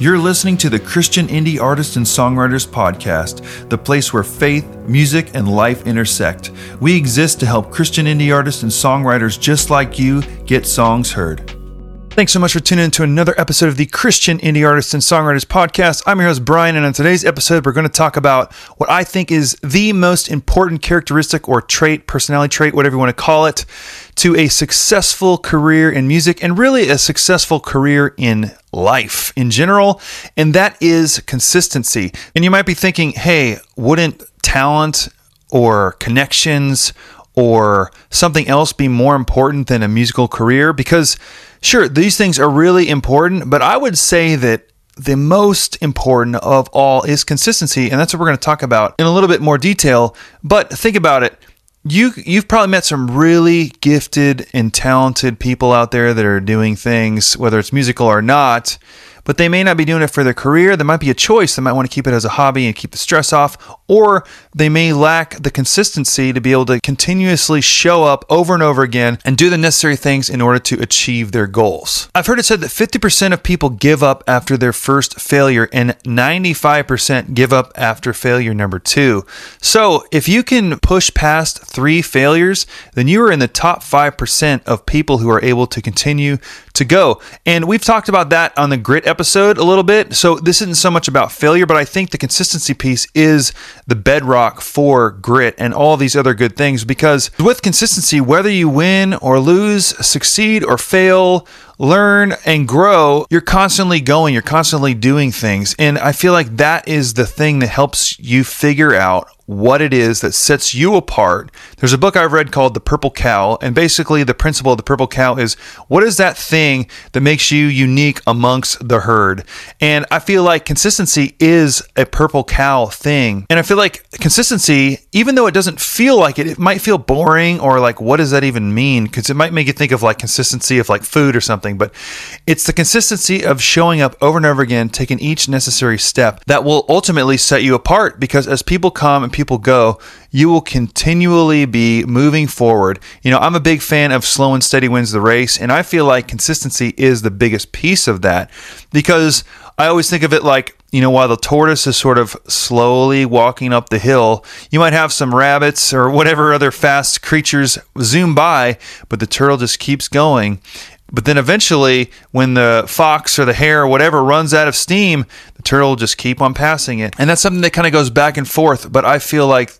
You're listening to the Christian Indie Artists and Songwriters Podcast, the place where faith, music, and life intersect. We exist to help Christian indie artists and songwriters just like you get songs heard. Thanks so much for tuning in to another episode of the Christian Indie Artists and Songwriters Podcast. I'm your host, Bryan, and on today's episode, we're going to talk about what I think is the most important characteristic or trait, personality trait, whatever you want to call it, to a successful career in music and really a successful career in life in general, and that is consistency. And you might be thinking, hey, wouldn't talent or connections or something else be more important than a musical career? Because, sure, these things are really important, but I would say that the most important of all is consistency, and that's what we're going to talk about in a little bit more detail. But think about it. You you've probably met some really gifted and talented people out there that are doing things whether it's musical or not but they may not be doing it for their career. There might be a choice. They might want to keep it as a hobby and keep the stress off, or they may lack the consistency to be able to continuously show up over and over again and do the necessary things in order to achieve their goals. I've heard it said that 50% of people give up after their first failure and 95% give up after failure number two. So if you can push past three failures, then you are in the top 5% of people who are able to continue to go. And we've talked about that on the grit episode a little bit. So this isn't so much about failure, but I think the consistency piece is the bedrock for grit and all these other good things because with consistency, whether you win or lose, succeed or fail, learn and grow, you're constantly going, you're constantly doing things. And I feel like that is the thing that helps you figure out what it is that sets you apart. There's a book I've read called The Purple Cow, and basically the principle of the purple cow is what is that thing that makes you unique amongst the herd? And I feel like consistency is a purple cow thing. And I feel like consistency, even though it doesn't feel like it, it might feel boring or like, what does that even mean? Because it might make you think of like consistency of like food or something something, but it's the consistency of showing up over and over again, taking each necessary step that will ultimately set you apart because as people come and people go, you will continually be moving forward. You know, I'm a big fan of slow and steady wins the race, and I feel like consistency is the biggest piece of that because I always think of it like, you know, while the tortoise is sort of slowly walking up the hill, you might have some rabbits or whatever other fast creatures zoom by, but the turtle just keeps going. But then eventually, when the fox or the hare or whatever runs out of steam, the turtle will just keep on passing it. And that's something that kind of goes back and forth. But I feel like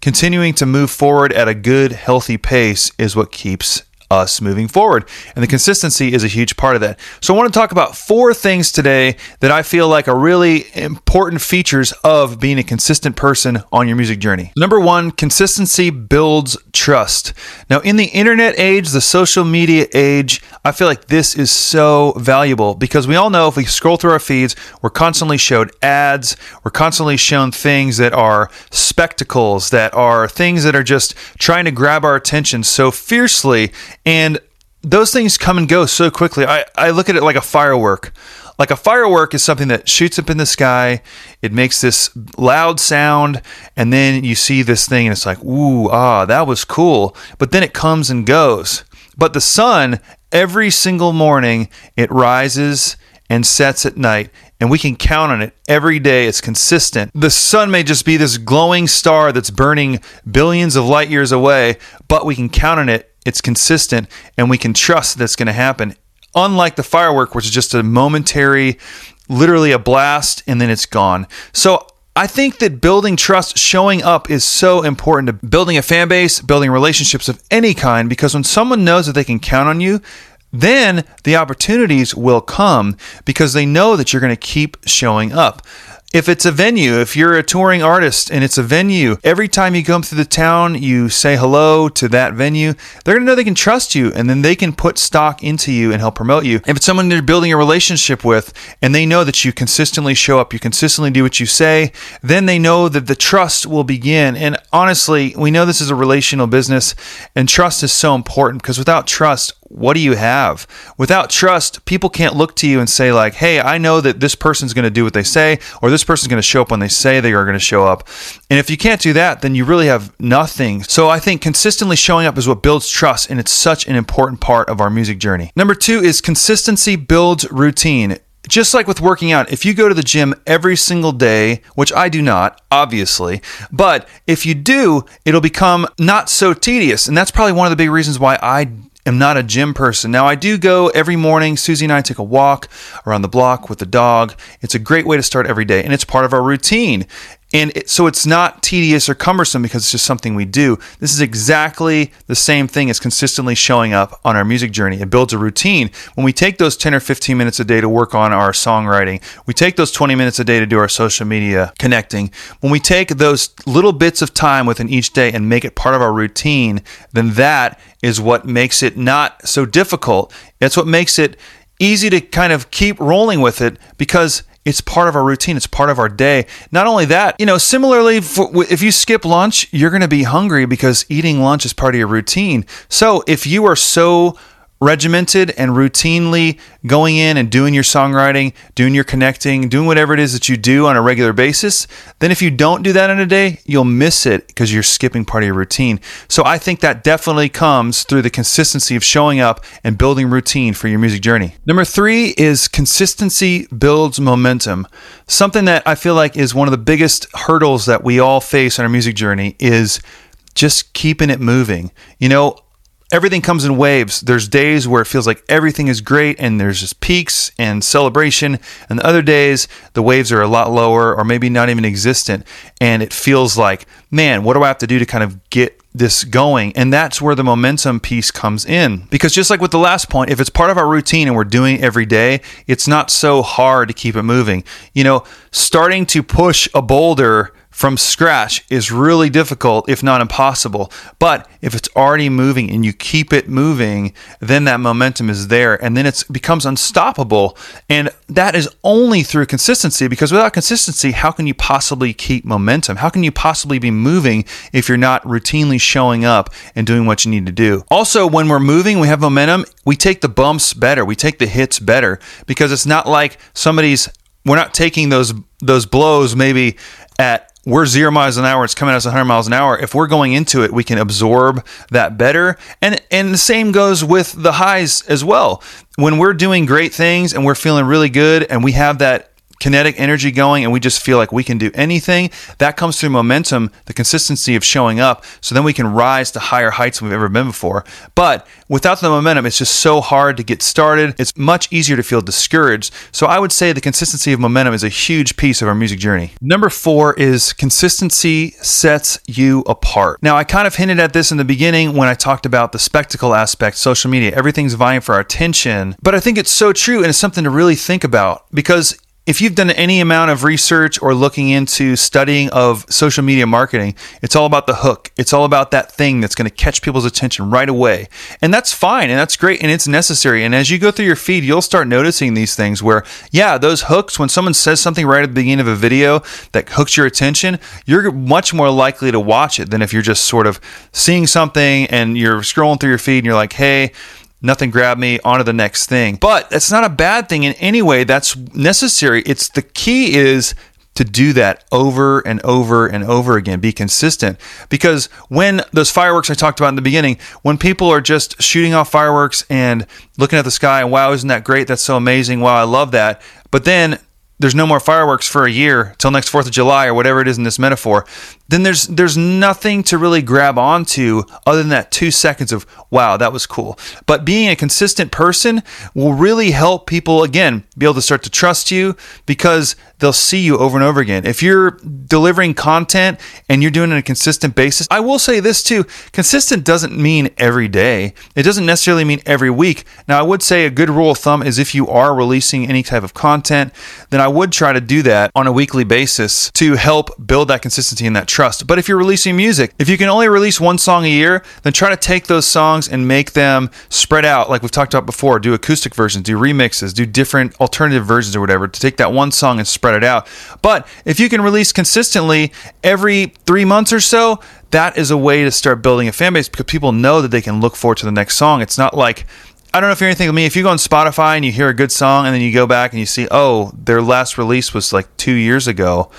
continuing to move forward at a good, healthy pace is what keeps us moving forward. And the consistency is a huge part of that. So I want to talk about four things today that I feel like are really important features of being a consistent person on your music journey. Number one, consistency builds trust. Now, in the internet age, the social media age, I feel like this is so valuable because we all know if we scroll through our feeds, we're constantly showed ads, we're constantly shown things that are spectacles, that are things that are just trying to grab our attention so fiercely and those things come and go so quickly. I, I look at it like a firework. Like a firework is something that shoots up in the sky, it makes this loud sound, and then you see this thing and it's like, ooh, ah, that was cool. But then it comes and goes. But the sun, every single morning, it rises and sets at night, and we can count on it every day. It's consistent. The sun may just be this glowing star that's burning billions of light years away, but we can count on it it's consistent, and we can trust that's going to happen. Unlike the firework, which is just a momentary, literally a blast, and then it's gone. So I think that building trust, showing up is so important to building a fan base, building relationships of any kind, because when someone knows that they can count on you, then the opportunities will come because they know that you're going to keep showing up. If it's a venue, if you're a touring artist and it's a venue, every time you come through the town, you say hello to that venue, they're going to know they can trust you and then they can put stock into you and help promote you. If it's someone they're building a relationship with and they know that you consistently show up, you consistently do what you say, then they know that the trust will begin. And honestly, we know this is a relational business and trust is so important because without trust, what do you have? Without trust, people can't look to you and say, like, hey, I know that this person's going to do what they say, or this person's going to show up when they say they are going to show up. And if you can't do that, then you really have nothing. So I think consistently showing up is what builds trust, and it's such an important part of our music journey. Number two is consistency builds routine Just like with working out, if you go to the gym every single day, which I do not, obviously, but if you do, it'll become not so tedious. And that's probably one of the big reasons why I am not a gym person. Now, I do go every morning. Susie and I take a walk around the block with the dog. It's a great way to start every day, and it's part of our routine. And it, so it's not tedious or cumbersome because it's just something we do. This is exactly the same thing as consistently showing up on our music journey. It builds a routine. When we take those 10 or 15 minutes a day to work on our songwriting, we take those 20 minutes a day to do our social media connecting. When we take those little bits of time within each day and make it part of our routine, then that is what makes it not so difficult. It's what makes it easy to kind of keep rolling with it because it's part of our routine. It's part of our day. Not only that, you know, similarly, if you skip lunch, you're going to be hungry because eating lunch is part of your routine. So if you are so regimented and routinely going in and doing your songwriting, doing your connecting, doing whatever it is that you do on a regular basis, then if you don't do that in a day, you'll miss it because you're skipping part of your routine. So I think that definitely comes through the consistency of showing up and building routine for your music journey. Number three is consistency builds momentum. Something that I feel like is one of the biggest hurdles that we all face on our music journey is just keeping it moving. You know, everything comes in waves. There's days where it feels like everything is great and there's just peaks and celebration. And the other days, the waves are a lot lower or maybe not even existent. And it feels like, man, what do I have to do to kind of get this going? And that's where the momentum piece comes in. Because just like with the last point, if it's part of our routine and we're doing it every day, it's not so hard to keep it moving. You know, starting to push a boulder from scratch is really difficult, if not impossible. But if it's already moving and you keep it moving, then that momentum is there and then it becomes unstoppable. And that is only through consistency because without consistency, how can you possibly keep momentum? How can you possibly be moving if you're not routinely showing up and doing what you need to do? Also, when we're moving, we have momentum, we take the bumps better, we take the hits better because it's not like somebody's we're not taking those those blows maybe at we're zero miles an hour, it's coming at us 100 miles an hour. If we're going into it, we can absorb that better. And, and the same goes with the highs as well. When we're doing great things and we're feeling really good and we have that kinetic energy going and we just feel like we can do anything, that comes through momentum, the consistency of showing up. So then we can rise to higher heights than we've ever been before. But without the momentum, it's just so hard to get started. It's much easier to feel discouraged. So I would say the consistency of momentum is a huge piece of our music journey. Number four is consistency sets you apart. Now, I kind of hinted at this in the beginning when I talked about the spectacle aspect, social media. Everything's vying for our attention. But I think it's so true and it's something to really think about because if you've done any amount of research or looking into studying of social media marketing, it's all about the hook. It's all about that thing that's going to catch people's attention right away. And that's fine and that's great and it's necessary. And as you go through your feed, you'll start noticing these things where, yeah, those hooks, when someone says something right at the beginning of a video that hooks your attention, you're much more likely to watch it than if you're just sort of seeing something and you're scrolling through your feed and you're like, hey, nothing grabbed me, on to the next thing. But that's not a bad thing in any way. That's necessary. It's the key is to do that over and over and over again. Be consistent. Because when those fireworks I talked about in the beginning, when people are just shooting off fireworks and looking at the sky and wow, isn't that great? That's so amazing. Wow, I love that. But then there's no more fireworks for a year till next 4th of July or whatever it is in this metaphor, then there's there's nothing to really grab onto other than that 2 seconds of wow, that was cool. But being a consistent person will really help people again be able to start to trust you because they'll see you over and over again. If you're delivering content and you're doing it on a consistent basis, I will say this too, consistent doesn't mean every day. It doesn't necessarily mean every week. Now, I would say a good rule of thumb is if you are releasing any type of content, then I would try to do that on a weekly basis to help build that consistency and that trust. But if you're releasing music, if you can only release one song a year, then try to take those songs and make them spread out like we've talked about before, do acoustic versions, do remixes, do different alternative versions or whatever to take that one song and spread it out. But if you can release consistently every 3 months or so, that is a way to start building a fan base because people know that they can look forward to the next song. It's not like I don't know if you're anything with me. If you go on Spotify and you hear a good song and then you go back and you see, oh, their last release was like two years ago,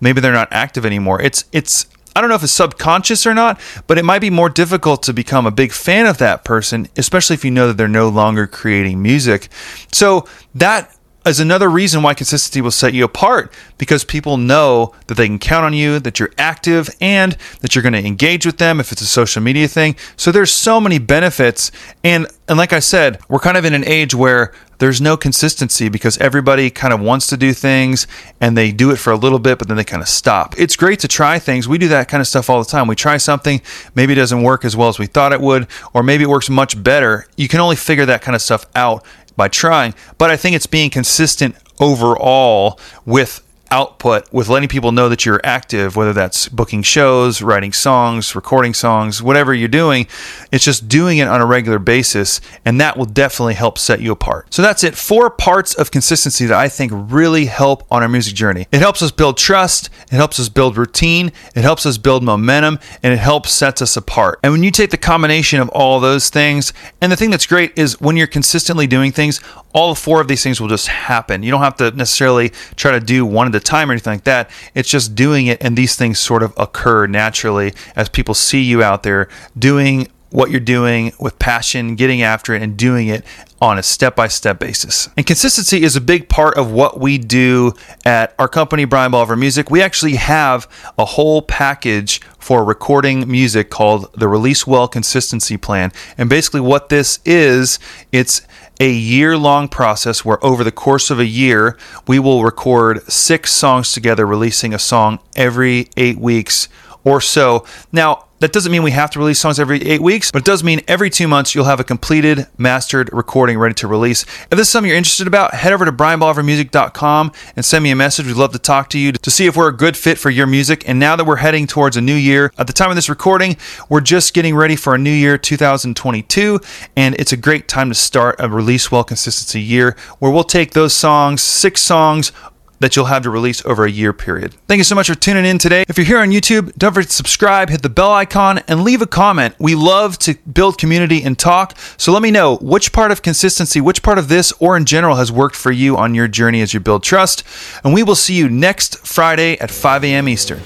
maybe they're not active anymore. It's it's I don't know if it's subconscious or not, but it might be more difficult to become a big fan of that person, especially if you know that they're no longer creating music. So that is another reason why consistency will set you apart because people know that they can count on you, that you're active, and that you're going to engage with them if it's a social media thing. So there's so many benefits. And, and like I said, we're kind of in an age where there's no consistency because everybody kind of wants to do things and they do it for a little bit, but then they kind of stop. It's great to try things. We do that kind of stuff all the time. We try something, maybe it doesn't work as well as we thought it would, or maybe it works much better. You can only figure that kind of stuff out by trying. But I think it's being consistent overall with output with letting people know that you're active, whether that's booking shows, writing songs, recording songs, whatever you're doing. It's just doing it on a regular basis, and that will definitely help set you apart. So that's it. Four parts of consistency that I think really help on our music journey. It helps us build trust, it helps us build routine, it helps us build momentum, and it helps sets us apart. And when you take the combination of all those things, and the thing that's great is when you're consistently doing things, all four of these things will just happen. You don't have to necessarily try to do one at a time or anything like that. It's just doing it, and these things sort of occur naturally as people see you out there doing what you're doing with passion, getting after it, and doing it on a step by step basis. And consistency is a big part of what we do at our company, Bryan Boliver Music. We actually have a whole package for recording music called the Release Well Consistency Plan. And basically, what this is, it's a year long process where over the course of a year, we will record six songs together, releasing a song every eight weeks or so. Now, that doesn't mean we have to release songs every eight weeks, but it does mean every two months you'll have a completed, mastered recording ready to release. If this is something you're interested about, head over to bryanbolivermusic.com and send me a message. We'd love to talk to you to see if we're a good fit for your music. And now that we're heading towards a new year, at the time of this recording, we're just getting ready for a new year 2022, and it's a great time to start a release well consistency year where we'll take those songs, six songs, that you'll have to release over a year period. Thank you so much for tuning in today. If you're here on YouTube, don't forget to subscribe, hit the bell icon, and leave a comment. We love to build community and talk. So let me know which part of consistency, which part of this, or in general, has worked for you on your journey as you build trust. And we will see you next Friday at 5 a.m. Eastern.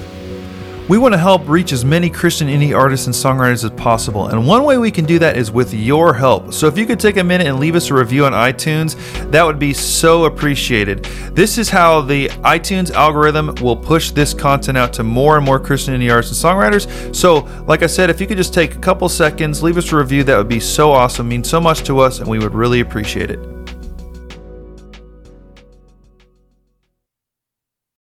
We want to help reach as many Christian indie artists and songwriters as possible, and one way we can do that is with your help. So if you could take a minute and leave us a review on iTunes, that would be so appreciated. This is how the iTunes algorithm will push this content out to more and more Christian indie artists and songwriters. So, like I said, if you could just take a couple seconds, leave us a review, that would be so awesome, means so much to us, and we would really appreciate it.